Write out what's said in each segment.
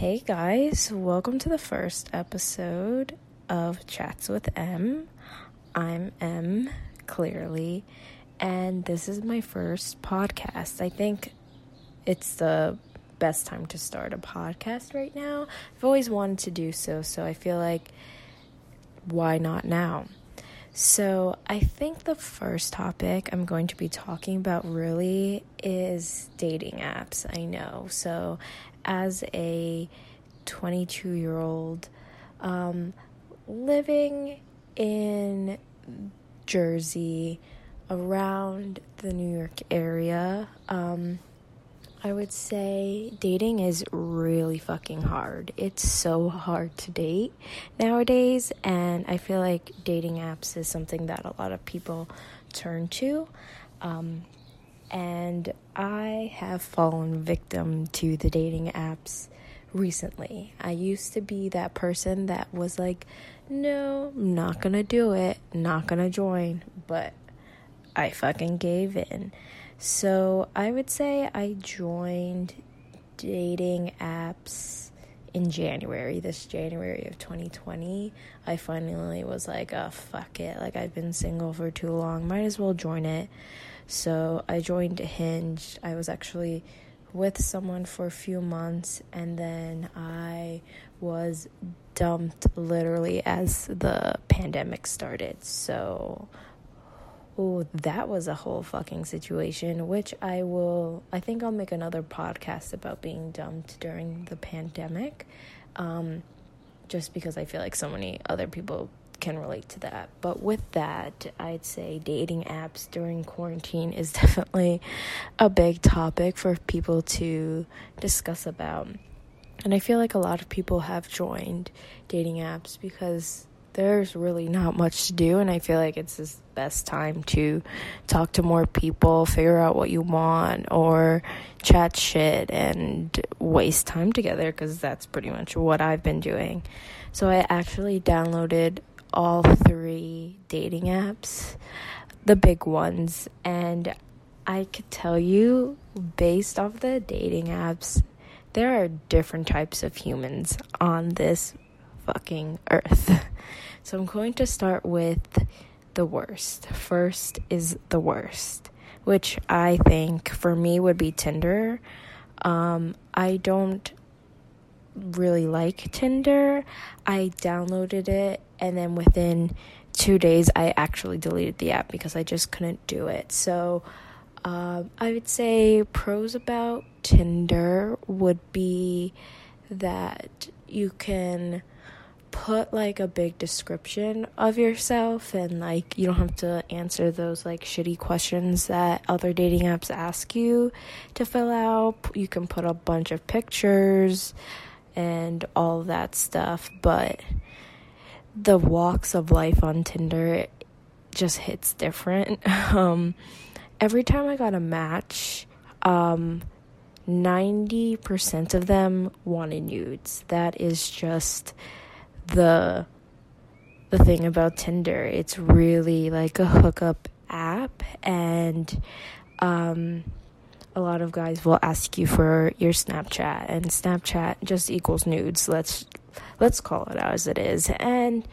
Hey guys, welcome to the first episode of Chats with M. I'm M, clearly, and this is my first podcast. I think it's the best time to start a podcast right now. I've always wanted to do so, so I feel like why not now? So, I think the first topic I'm going to be talking about really is dating apps. I know. So, as a 22 year old um, living in Jersey around the New York area, um, I would say dating is really fucking hard. It's so hard to date nowadays, and I feel like dating apps is something that a lot of people turn to. Um, and I have fallen victim to the dating apps recently. I used to be that person that was like, no, I'm not gonna do it, not gonna join, but I fucking gave in. So I would say I joined dating apps in January, this January of 2020. I finally was like, oh, fuck it. Like, I've been single for too long, might as well join it. So I joined Hinge. I was actually with someone for a few months and then I was dumped literally as the pandemic started. So oh, that was a whole fucking situation, which I will I think I'll make another podcast about being dumped during the pandemic. Um, just because I feel like so many other people can relate to that. But with that, I'd say dating apps during quarantine is definitely a big topic for people to discuss about. And I feel like a lot of people have joined dating apps because there's really not much to do and I feel like it's the best time to talk to more people, figure out what you want or chat shit and waste time together cuz that's pretty much what I've been doing. So I actually downloaded all three dating apps, the big ones, and I could tell you based off the dating apps, there are different types of humans on this fucking earth. So I'm going to start with the worst. First is the worst, which I think for me would be Tinder. Um, I don't really like Tinder. I downloaded it and then within two days I actually deleted the app because I just couldn't do it. So um, I would say pros about Tinder would be that you can put like a big description of yourself and like you don't have to answer those like shitty questions that other dating apps ask you to fill out. You can put a bunch of pictures and all that stuff, but the walks of life on Tinder just hits different. Um, every time I got a match, um, 90% of them wanted nudes. That is just the the thing about Tinder. It's really like a hookup app and um a lot of guys will ask you for your Snapchat and Snapchat just equals nudes. Let's let's call it as it is. And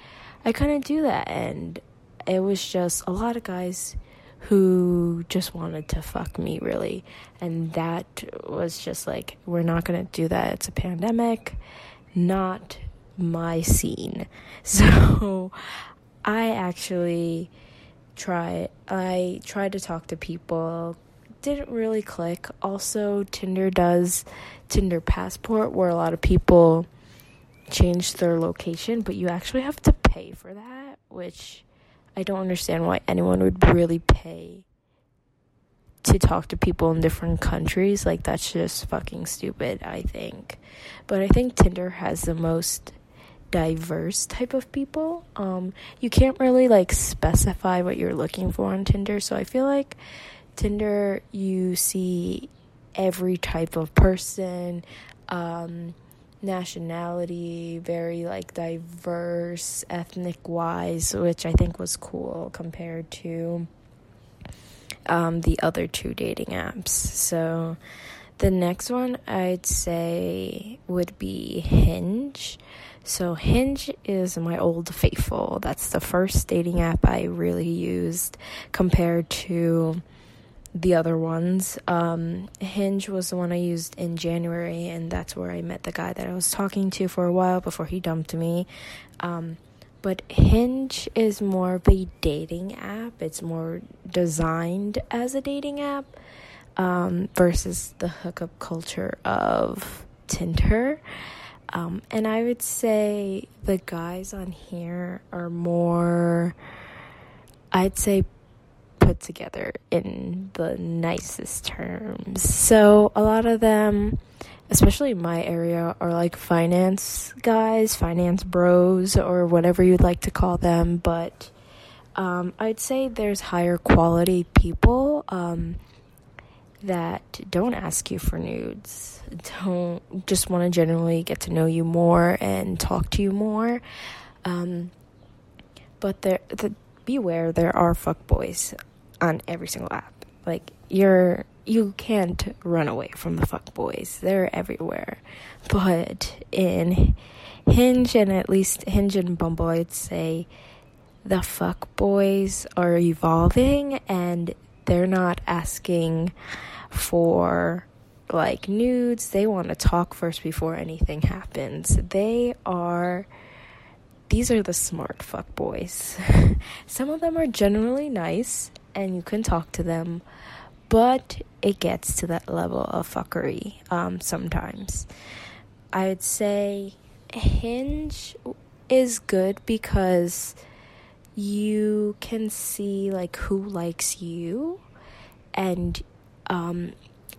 I couldn't do that and it was just a lot of guys who just wanted to fuck me really. And that was just like we're not going to do that. It's a pandemic. Not my scene. So I actually try I try to talk to people didn't really click. Also, Tinder does Tinder Passport, where a lot of people change their location, but you actually have to pay for that, which I don't understand why anyone would really pay to talk to people in different countries. Like, that's just fucking stupid, I think. But I think Tinder has the most diverse type of people. Um, you can't really like specify what you're looking for on Tinder, so I feel like Tinder, you see every type of person, um, nationality, very like diverse, ethnic wise, which I think was cool compared to um, the other two dating apps. So the next one I'd say would be Hinge. So, Hinge is my old faithful. That's the first dating app I really used compared to the other ones. Um, Hinge was the one I used in January, and that's where I met the guy that I was talking to for a while before he dumped me. Um, but Hinge is more of a dating app, it's more designed as a dating app um, versus the hookup culture of Tinder. Um, and I would say the guys on here are more, I'd say, put together in the nicest terms. So a lot of them, especially in my area, are like finance guys, finance bros, or whatever you'd like to call them. But um, I'd say there's higher quality people um, that don't ask you for nudes, don't just want to generally get to know you more and talk to you more. Um, but there, the, beware, there are fuckboys on every single app. Like you're you can't run away from the fuck boys. They're everywhere. But in Hinge and at least Hinge and Bumble, I'd say the fuck boys are evolving and they're not asking for like nudes. They want to talk first before anything happens. They are these are the smart fuck boys. Some of them are generally nice and you can talk to them, but it gets to that level of fuckery um, sometimes. I would say Hinge is good because you can see like who likes you, and um,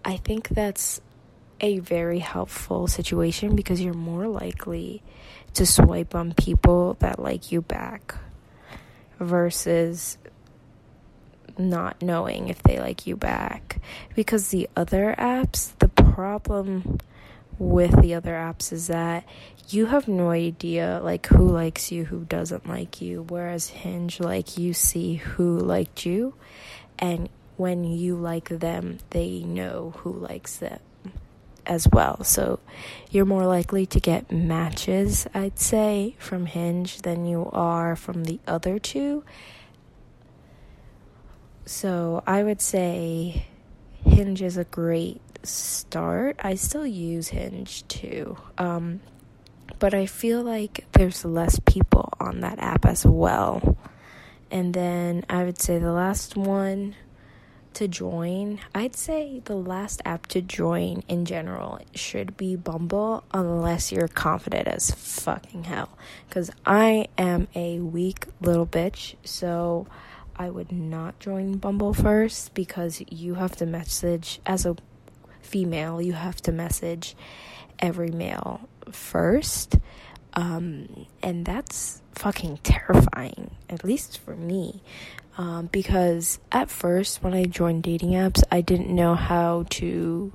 I think that's a very helpful situation because you're more likely to swipe on people that like you back versus not knowing if they like you back. Because the other apps, the problem with the other apps is that you have no idea like who likes you, who doesn't like you. Whereas Hinge, like you see who liked you, and when you like them, they know who likes them as well. So you're more likely to get matches, I'd say, from Hinge than you are from the other two. So I would say Hinge is a great start. I still use Hinge too. Um, but I feel like there's less people on that app as well. And then I would say the last one to join, I'd say the last app to join in general should be Bumble unless you're confident as fucking hell. Because I am a weak little bitch, so I would not join Bumble first because you have to message, as a female, you have to message every male first. Um, and that's fucking terrifying, at least for me. Um, because at first, when I joined dating apps, I didn't know how to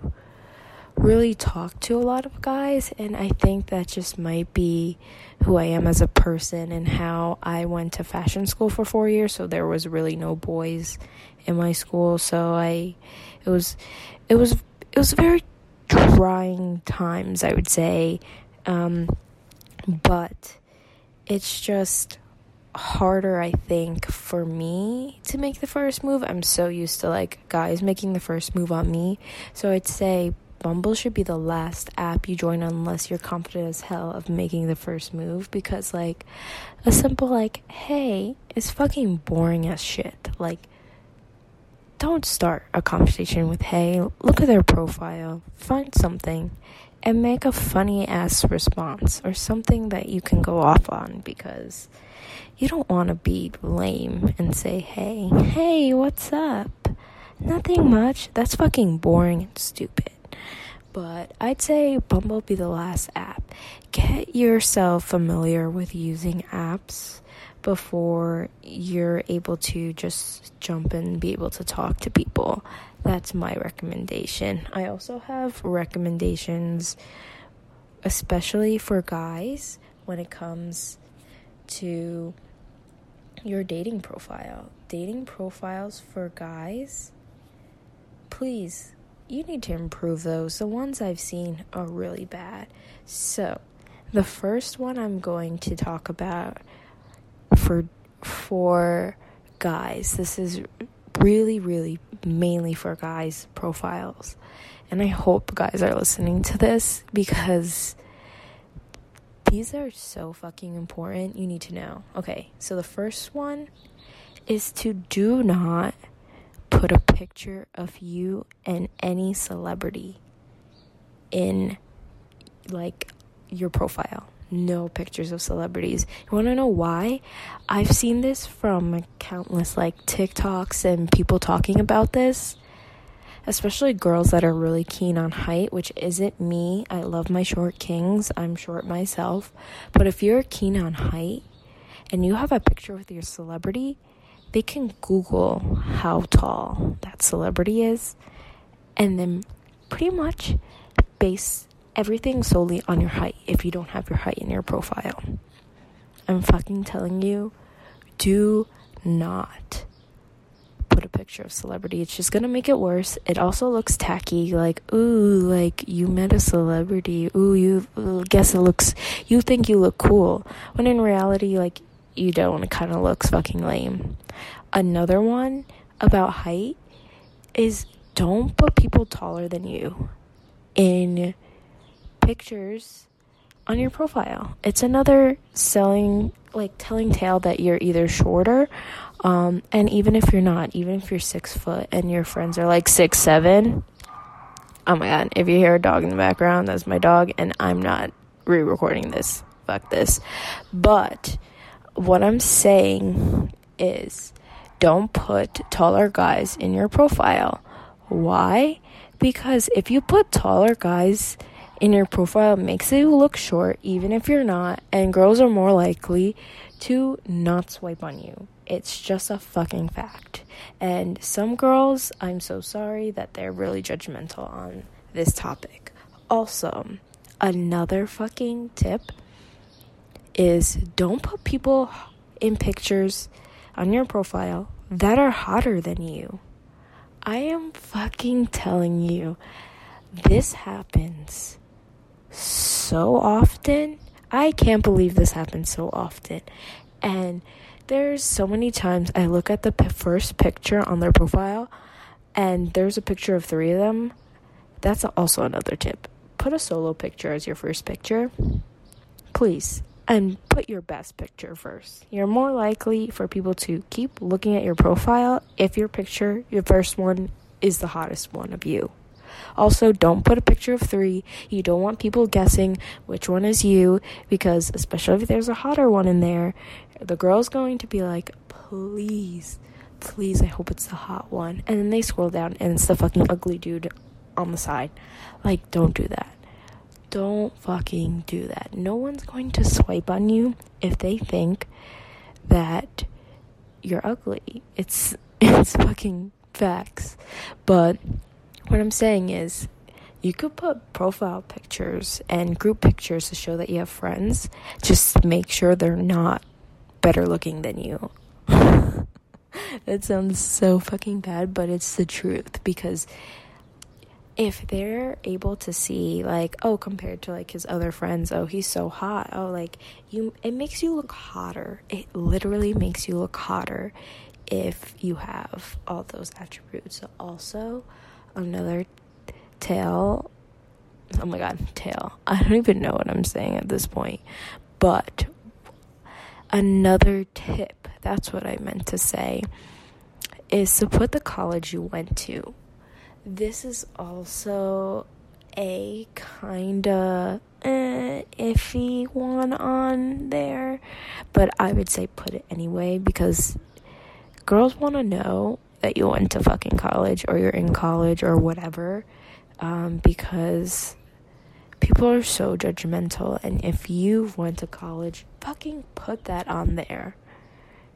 really talk to a lot of guys, and I think that just might be who I am as a person and how I went to fashion school for four years, so there was really no boys in my school, so I it was it was it was very trying times, I would say. Um, but it's just harder, I think, for me to make the first move. I'm so used to like guys making the first move on me. So I'd say Bumble should be the last app you join unless you're confident as hell of making the first move because like a simple like hey is fucking boring as shit. Like don't start a conversation with hey, look at their profile, find something and make a funny ass response or something that you can go off on because you don't want to be lame and say, hey, hey, what's up? Nothing much. That's fucking boring and stupid. But I'd say Bumble be the last app. Get yourself familiar with using apps before you're able to just jump and be able to talk to people. That's my recommendation. I also have recommendations, especially for guys, when it comes to your dating profile. Dating profiles for guys, please you need to improve those. The ones I've seen are really bad. So, the first one I'm going to talk about for for guys. This is really really mainly for guys profiles. And I hope guys are listening to this because these are so fucking important. You need to know. Okay, so the first one is to do not put a picture of you and any celebrity in like your profile. No pictures of celebrities. You want to know why? I've seen this from countless like TikToks and people talking about this. Especially girls that are really keen on height, which isn't me. I love my short kings. I'm short myself. But if you're keen on height and you have a picture with your celebrity, they can Google how tall that celebrity is and then pretty much base everything solely on your height if you don't have your height in your profile. I'm fucking telling you, do not put a picture of celebrity. It's just gonna make it worse. It also looks tacky, like, ooh, like you met a celebrity. Ooh, you uh, guess it looks, you think you look cool. When in reality, like, you don't. Kind of looks fucking lame. Another one about height is don't put people taller than you in pictures on your profile. It's another selling, like telling tale that you're either shorter, um, and even if you're not, even if you're six foot and your friends are like six seven. Oh my god! If you hear a dog in the background, that's my dog, and I'm not re-recording this. Fuck this. But what I'm saying is don't put taller guys in your profile. Why? Because if you put taller guys in your profile, it makes you look short, even if you're not, and girls are more likely to not swipe on you. It's just a fucking fact. And some girls, I'm so sorry that they're really judgmental on this topic. Also, another fucking tip is don't put people in pictures on your profile that are hotter than you. I am fucking telling you, this happens so often. I can't believe this happens so often. And there's so many times I look at the p- first picture on their profile and there's a picture of three of them. That's also another tip. Put a solo picture as your first picture. Please and put your best picture first. You're more likely for people to keep looking at your profile if your picture, your first one, is the hottest one of you. Also, don't put a picture of three. You don't want people guessing which one is you because, especially if there's a hotter one in there, the girl's going to be like, please, please, I hope it's the hot one. And then they scroll down and it's the fucking ugly dude on the side. Like, don't do that. Don't fucking do that. No one's going to swipe on you if they think that you're ugly. It's it's fucking facts. But what I'm saying is you could put profile pictures and group pictures to show that you have friends. Just make sure they're not better looking than you. that sounds so fucking bad, but it's the truth because if they're able to see like oh compared to like his other friends oh he's so hot. Oh like you it makes you look hotter. It literally makes you look hotter if you have all those attributes. So also another tail oh my god tail i don't even know what i'm saying at this point. But another tip that's what i meant to say is to put the college you went to this is also a kind of eh, iffy one on there, but I would say put it anyway because girls want to know that you went to fucking college or you're in college or whatever um, because people are so judgmental and if you went to college fucking put that on there.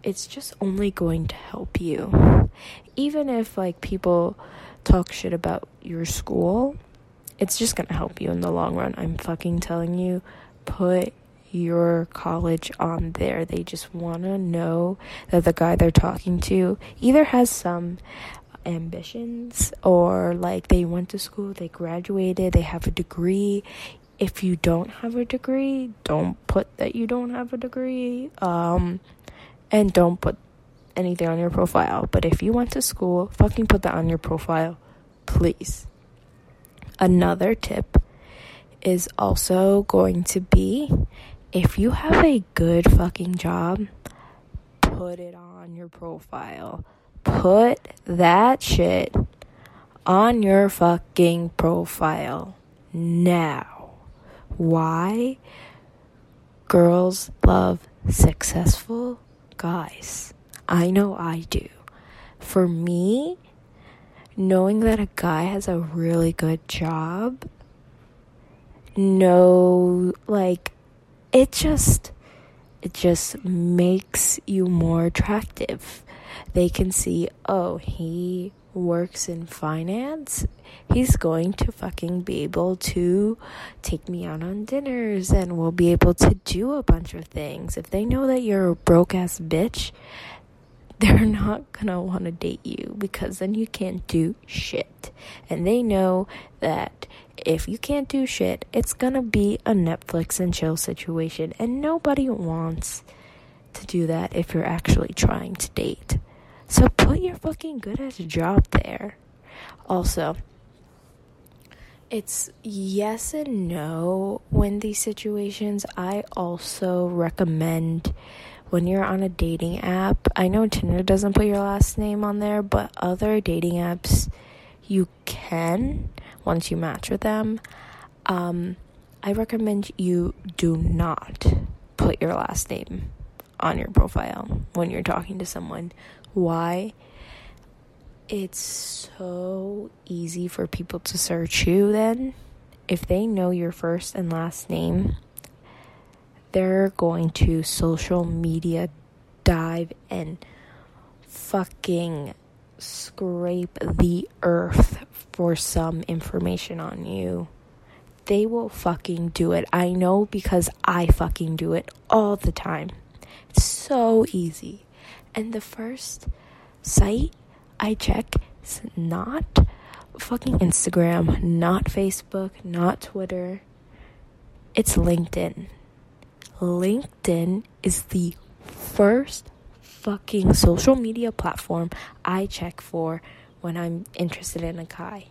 It's just only going to help you. Even if like people talk shit about your school, it's just gonna help you in the long run. I'm fucking telling you, put your college on there. They just wanna know that the guy they're talking to either has some ambitions or like they went to school, they graduated, they have a degree. If you don't have a degree, don't put that you don't have a degree. Um and don't put anything on your profile. But if you went to school, fucking put that on your profile, please. Another tip is also going to be if you have a good fucking job, put it on your profile. Put that shit on your fucking profile now. Why? Girls love successful guys. I know I do. For me, knowing that a guy has a really good job, no, like, it just, it just makes you more attractive. They can see, oh, he works in finance, he's going to fucking be able to take me out on dinners and we'll be able to do a bunch of things. If they know that you're a broke ass bitch, they're not gonna want to date you because then you can't do shit. And they know that if you can't do shit, it's gonna be a Netflix and chill situation. And nobody wants to do that if you're actually trying to date. So put your fucking good ass job there. Also, it's yes and no when these situations. I also recommend when you're on a dating app. I know Tinder doesn't put your last name on there, but other dating apps you can once you match with them. Um, I recommend you do not put your last name on your profile when you're talking to someone why it's so easy for people to search you then if they know your first and last name they're going to social media dive and fucking scrape the earth for some information on you. They will fucking do it. I know because I fucking do it all the time. It's so easy. And the first site I check is not fucking Instagram, not Facebook, not Twitter. It's LinkedIn. LinkedIn is the first fucking social media platform I check for when I'm interested in a guy.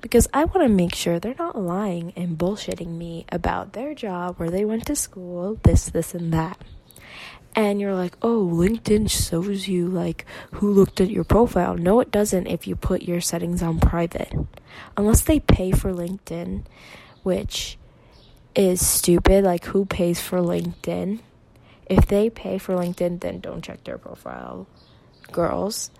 Because I want to make sure they're not lying and bullshitting me about their job, where they went to school, this, this, and that and you're like, oh, LinkedIn shows you like who looked at your profile. No, it doesn't if you put your settings on private. Unless they pay for LinkedIn, which is stupid. Like, who pays for LinkedIn? If they pay for LinkedIn, then don't check their profile. Girls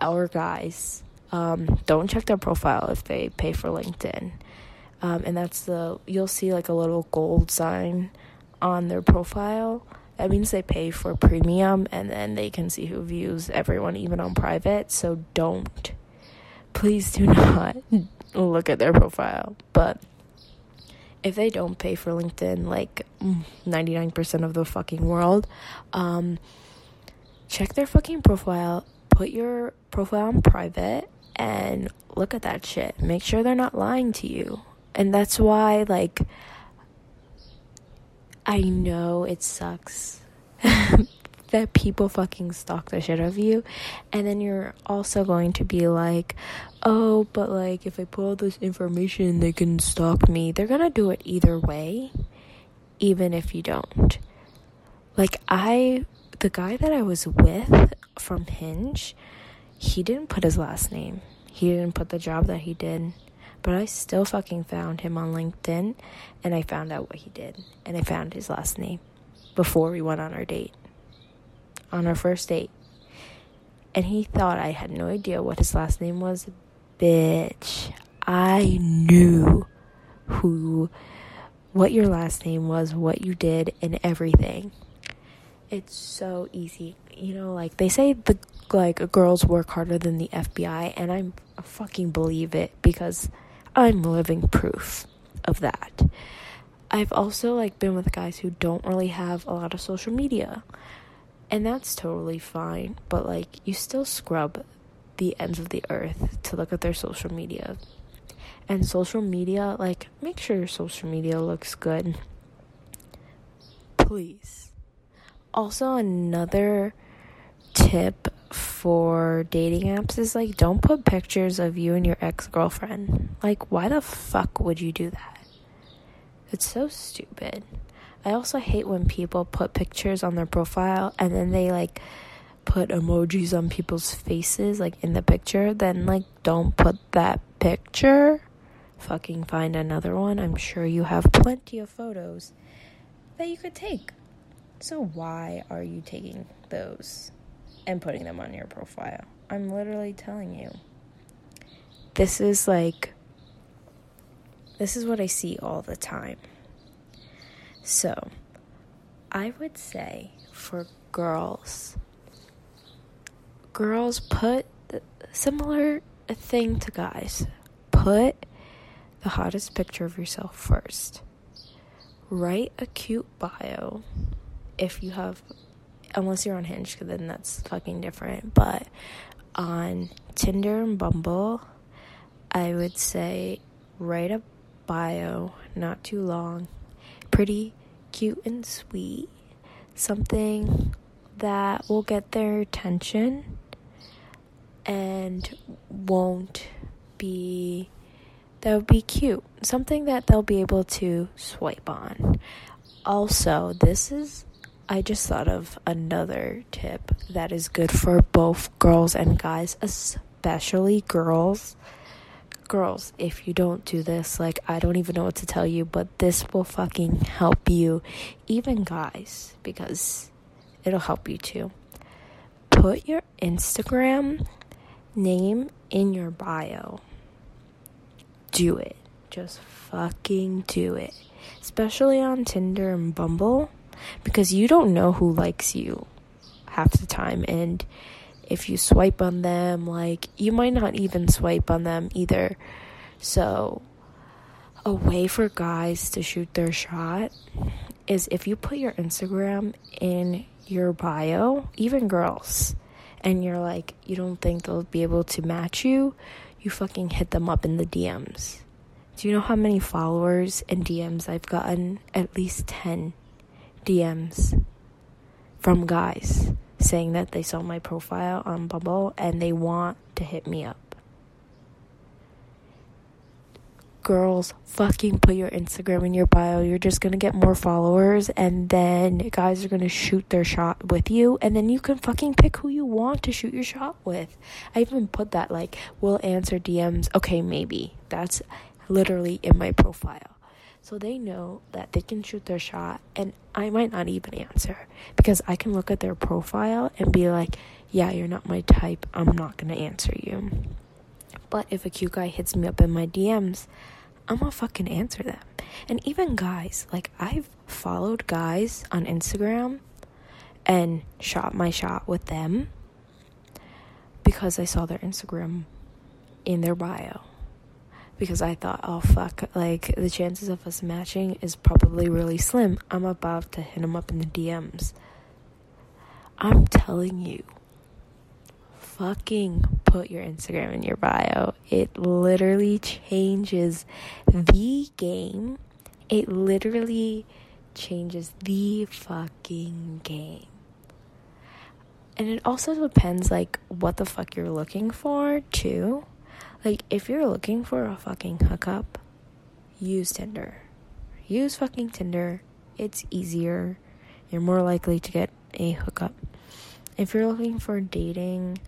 or guys, um, don't check their profile if they pay for LinkedIn. Um, and that's the, you'll see like a little gold sign on their profile that means they pay for premium and then they can see who views everyone, even on private. So don't, please do not look at their profile. But if they don't pay for LinkedIn, like 99% of the fucking world, um, check their fucking profile, put your profile on private, and look at that shit. Make sure they're not lying to you. And that's why, like, I know it sucks that people fucking stalk the shit out of you. And then you're also going to be like, oh, but like if I put all this information, they can stalk me. They're gonna do it either way, even if you don't. Like, I, the guy that I was with from Hinge, he didn't put his last name, he didn't put the job that he did. But I still fucking found him on LinkedIn and I found out what he did and I found his last name before we went on our date. On our first date. And he thought I had no idea what his last name was. Bitch, I knew who, what your last name was, what you did, and everything. It's so easy. You know, like they say the like girls work harder than the FBI, and I'm I fucking believe it because I'm living proof of that. I've also like been with guys who don't really have a lot of social media. And that's totally fine, but like you still scrub the ends of the earth to look at their social media. And social media, like, make sure your social media looks good. Please. Also, another tip for dating apps is like, don't put pictures of you and your ex girlfriend. Like, why the fuck would you do that? It's so stupid. I also hate when people put pictures on their profile and then they like put emojis on people's faces like in the picture, then like don't put that picture. Fucking find another one. I'm sure you have plenty of photos that you could take. So why are you taking those and putting them on your profile? I'm literally telling you. This is like this is what I see all the time. So, I would say for girls, girls put similar thing to guys. Put the hottest picture of yourself first. Write a cute bio if you have unless you're on Hinge, because then that's fucking different. But on Tinder and Bumble, I would say write a bio, not too long, pretty cute and sweet, something that will get their attention and won't be that would be cute. Something that they'll be able to swipe on. Also, this is I just thought of another tip that is good for both girls and guys, especially girls girls, if you don't do this, like, I don't even know what to tell you, but this will fucking help you. Even guys, because it'll help you too. Put your Instagram name in your bio. Do it. Just fucking do it. Especially on Tinder and Bumble, because you don't know who likes you half the time. And if you swipe on them, like you might not even swipe on them either. So, a way for guys to shoot their shot is if you put your Instagram in your bio, even girls, and you're like, you don't think they'll be able to match you, you fucking hit them up in the DMs. Do you know how many followers and DMs I've gotten? At least 10 DMs from guys saying that they saw my profile on Bumble and they want to hit me up. Girls, fucking put your Instagram in your bio. You're just gonna get more followers, and then guys are gonna shoot their shot with you, and then you can fucking pick who you want to shoot your shot with. I even put that like, will answer DMs. Okay, maybe. That's literally in my profile so they know that they can shoot their shot and I might not even answer because I can look at their profile and be like, yeah, you're not my type. I'm not going to answer you. But if a cute guy hits me up in my DMs, I'm gonna fucking answer them. And even guys, like I've followed guys on Instagram and shot my shot with them because I saw their Instagram in their bio because I thought, oh fuck, like the chances of us matching is probably really slim. I'm about to hit him up in the DMs. I'm telling you, fucking put your Instagram in your bio. It literally changes the game. It literally changes the fucking game. And it also depends like what the fuck you're looking for too. Like, if you're looking for a fucking hookup, use Tinder. Use fucking Tinder. It's easier. You're more likely to get a hookup. If you're looking for dating,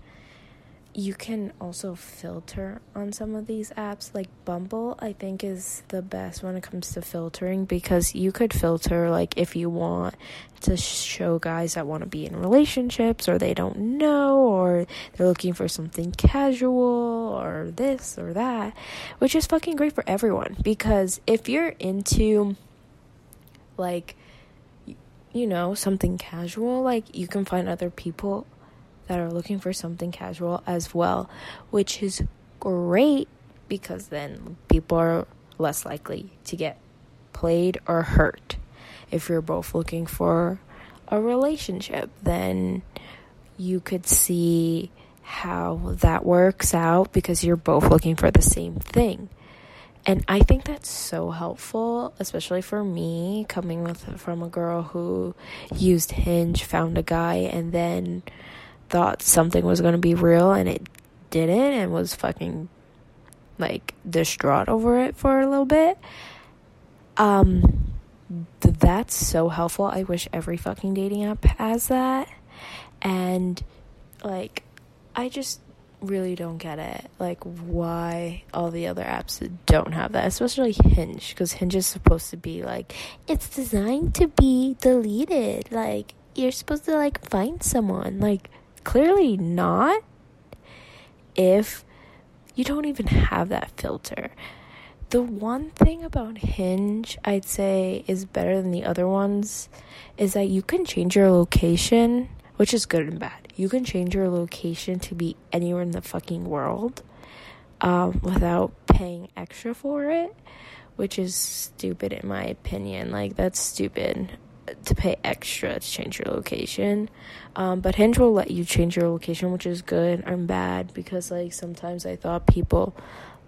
you can also filter on some of these apps. Like bumble i think is the best when it comes to filtering because you could filter like if you want to show guys that want to be in relationships or they don't know or they're looking for something casual or this or that which is fucking great for everyone because if you're into like you know something casual like you can find other people that are looking for something casual as well, which is great because then people are less likely to get played or hurt. If you're both looking for a relationship, then you could see how that works out because you're both looking for the same thing. And I think that's so helpful, especially for me coming with from a girl who used Hinge, found a guy and then thought something was going to be real and it didn't and was fucking like distraught over it for a little bit. Um that's so helpful. I wish every fucking dating app has that. And like I just really don't get it. Like why all the other apps don't have that, especially Hinge because Hinge is supposed to be like it's designed to be deleted. Like you're supposed to like find someone. Like clearly not. If you don't even have that filter. The one thing about Hinge I'd say is better than the other ones is that you can change your location, which is good and bad. You can change your location to be anywhere in the fucking world um, without paying extra for it, which is stupid in my opinion. Like, that's stupid to pay extra to change your location. Um, but Hinge will let you change your location, which is good and bad because, like, sometimes I thought people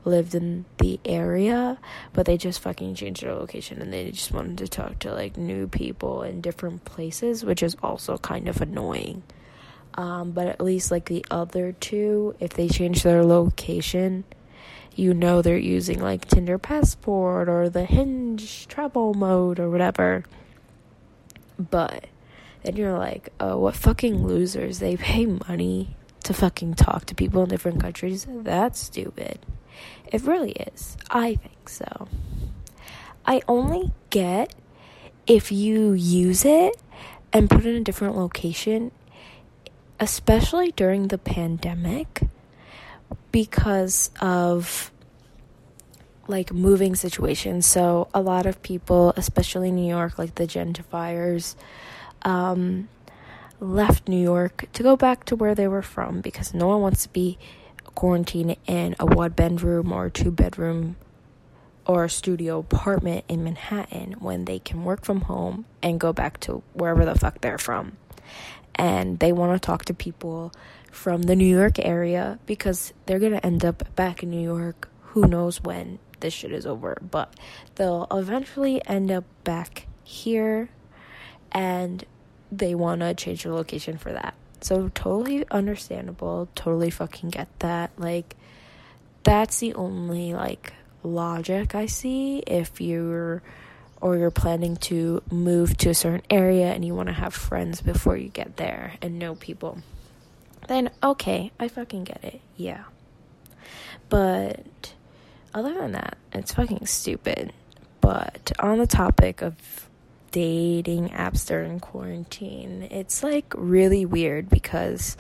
lived in the area, but they just fucking changed their location and they just wanted to talk to like new people in different places, which is also kind of annoying. Um, but at least like the other two, if they change their location, you know they're using like Tinder Passport or the Hinge travel mode or whatever. But then you're like, oh, what fucking losers. They pay money to fucking talk to people in different countries. That's stupid. It really is. I think so. I only get if you use it and put it in a different location, especially during the pandemic, because of like moving situations. So, a lot of people, especially New York, like the gentrifiers, um, left New York to go back to where they were from because no one wants to be quarantined in a one bedroom or two bedroom or a studio apartment in Manhattan when they can work from home and go back to wherever the fuck they're from. And they want to talk to people from the New York area because they're going to end up back in New York. Who knows when this shit is over, but they'll eventually end up back here and they want to change their location for that. So totally understandable, totally fucking get that. Like that's the only like logic I see if you're or you're planning to move to a certain area and you want to have friends before you get there and know people. Then okay, I fucking get it. Yeah. But other than that, it's fucking stupid. But on the topic of dating apps during quarantine. It's like really weird because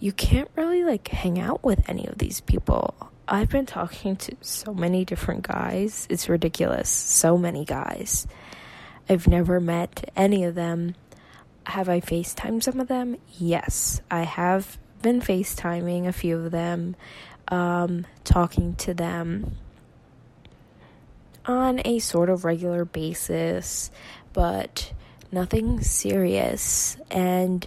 you can't really like hang out with any of these people. I've been talking to so many different guys. It's ridiculous. So many guys. I've never met any of them. Have I FaceTimed some of them? Yes. I have been FaceTiming a few of them, um, talking to them on a sort of regular basis but nothing serious. And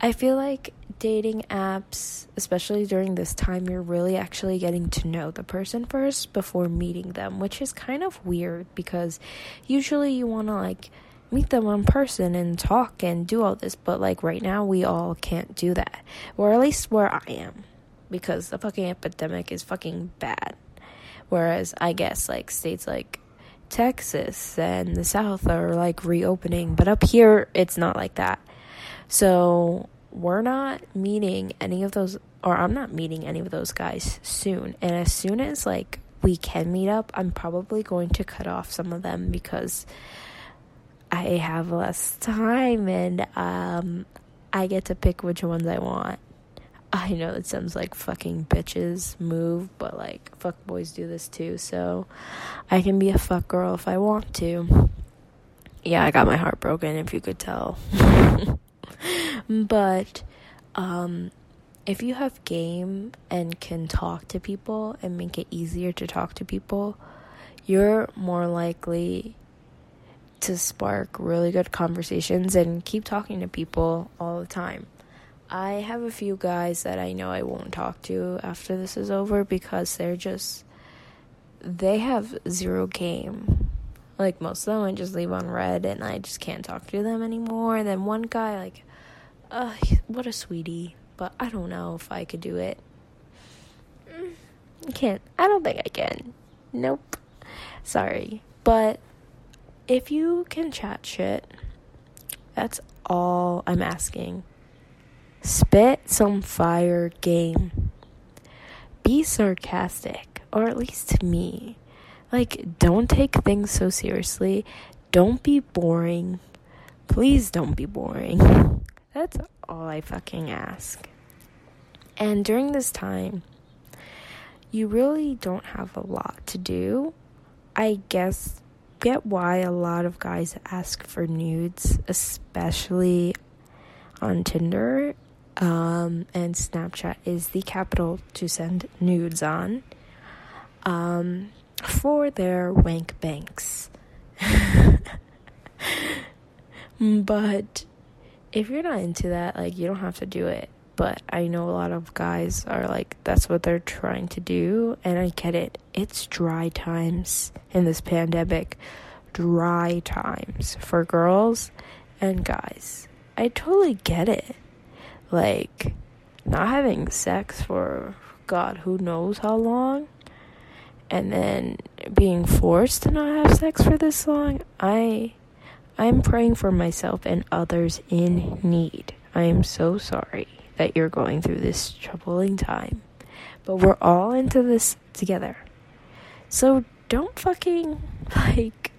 I feel like dating apps, especially during this time, you're really actually getting to know the person first before meeting them, which is kind of weird because usually you want to like meet them in person and talk and do all this, but like right now we all can't do that. Or at least where I am because the fucking epidemic is fucking bad. Whereas I guess like states like Texas and the South are like reopening, but up here it's not like that. So we're not meeting any of those, or I'm not meeting any of those guys soon. And as soon as like we can meet up, I'm probably going to cut off some of them because I have less time and um, I get to pick which ones I want. I know it sounds like fucking bitches move, but like fuck boys do this too. So I can be a fuck girl if I want to. Yeah, I got my heart broken if you could tell. but um if you have game and can talk to people and make it easier to talk to people, you're more likely to spark really good conversations and keep talking to people all the time. I have a few guys that I know I won't talk to after this is over because they're just they have zero game. Like most of them I just leave on read and I just can't talk to them anymore. And then one guy like uh what a sweetie, but I don't know if I could do it. Mm, I can't. I don't think I can. Nope. Sorry. But if you can chat shit, that's all I'm asking. Spit some fire game. Be sarcastic, or at least to me. Like, don't take things so seriously. Don't be boring. Please don't be boring. That's all I fucking ask. And during this time, you really don't have a lot to do. I guess get why a lot of guys ask for nudes, especially on Tinder um, and Snapchat is the capital to send nudes on um, for their wank banks. but if you're not into that, like, you don't have to do it. But I know a lot of guys are like, that's what they're trying to do. And I get it. It's dry times in this pandemic. Dry times for girls and guys. I totally get it like not having sex for God who knows how long and then being forced to not have sex for this long, I I'm praying for myself and others in need. I am so sorry that you're going through this troubling time. But we're all into this together. So don't fucking like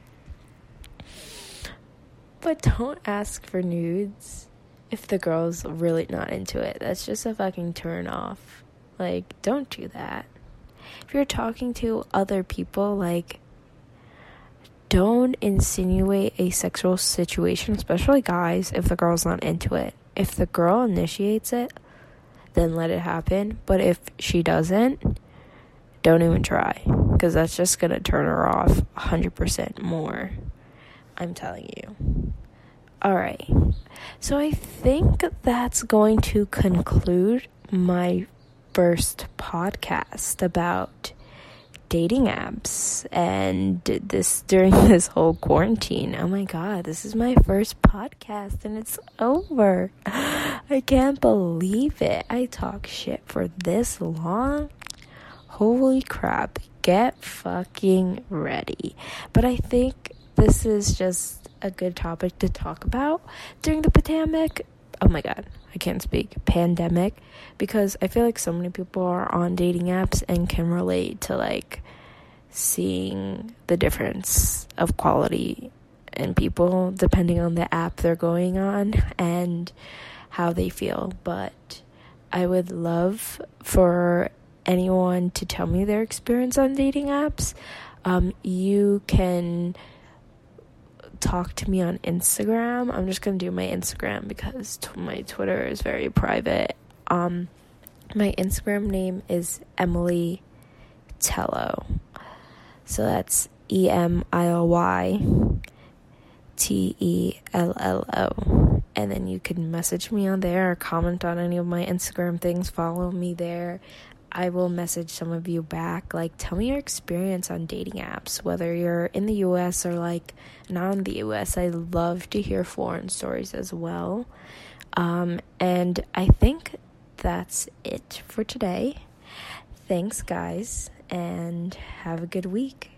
but don't ask for nudes if the girl's really not into it. That's just a fucking turn off. Like, don't do that. If you're talking to other people, like, don't insinuate a sexual situation, especially guys, if the girl's not into it. If the girl initiates it, then let it happen. But if she doesn't, don't even try. Because that's just going to turn her off 100% more. I'm telling you. All right. So I think that's going to conclude my first podcast about dating apps and this during this whole quarantine. Oh my god, this is my first podcast and it's over. I can't believe it. I talk shit for this long. Holy crap. Get fucking ready. But I think this is just a good topic to talk about during the pandemic. Oh my god, I can't speak. Pandemic. Because I feel like so many people are on dating apps and can relate to like seeing the difference of quality in people depending on the app they're going on and how they feel. But I would love for anyone to tell me their experience on dating apps. Um, you can talk to me on Instagram. I'm just going to do my Instagram because t- my Twitter is very private. Um, my Instagram name is Emily Tello. So that's E M I L Y T E L L O. And then you can message me on there or comment on any of my Instagram things. Follow me there. I will message some of you back. Like, tell me your experience on dating apps, whether you're in the US or like not in the US. I love to hear foreign stories as well. Um, and I think that's it for today. Thanks, guys, and have a good week.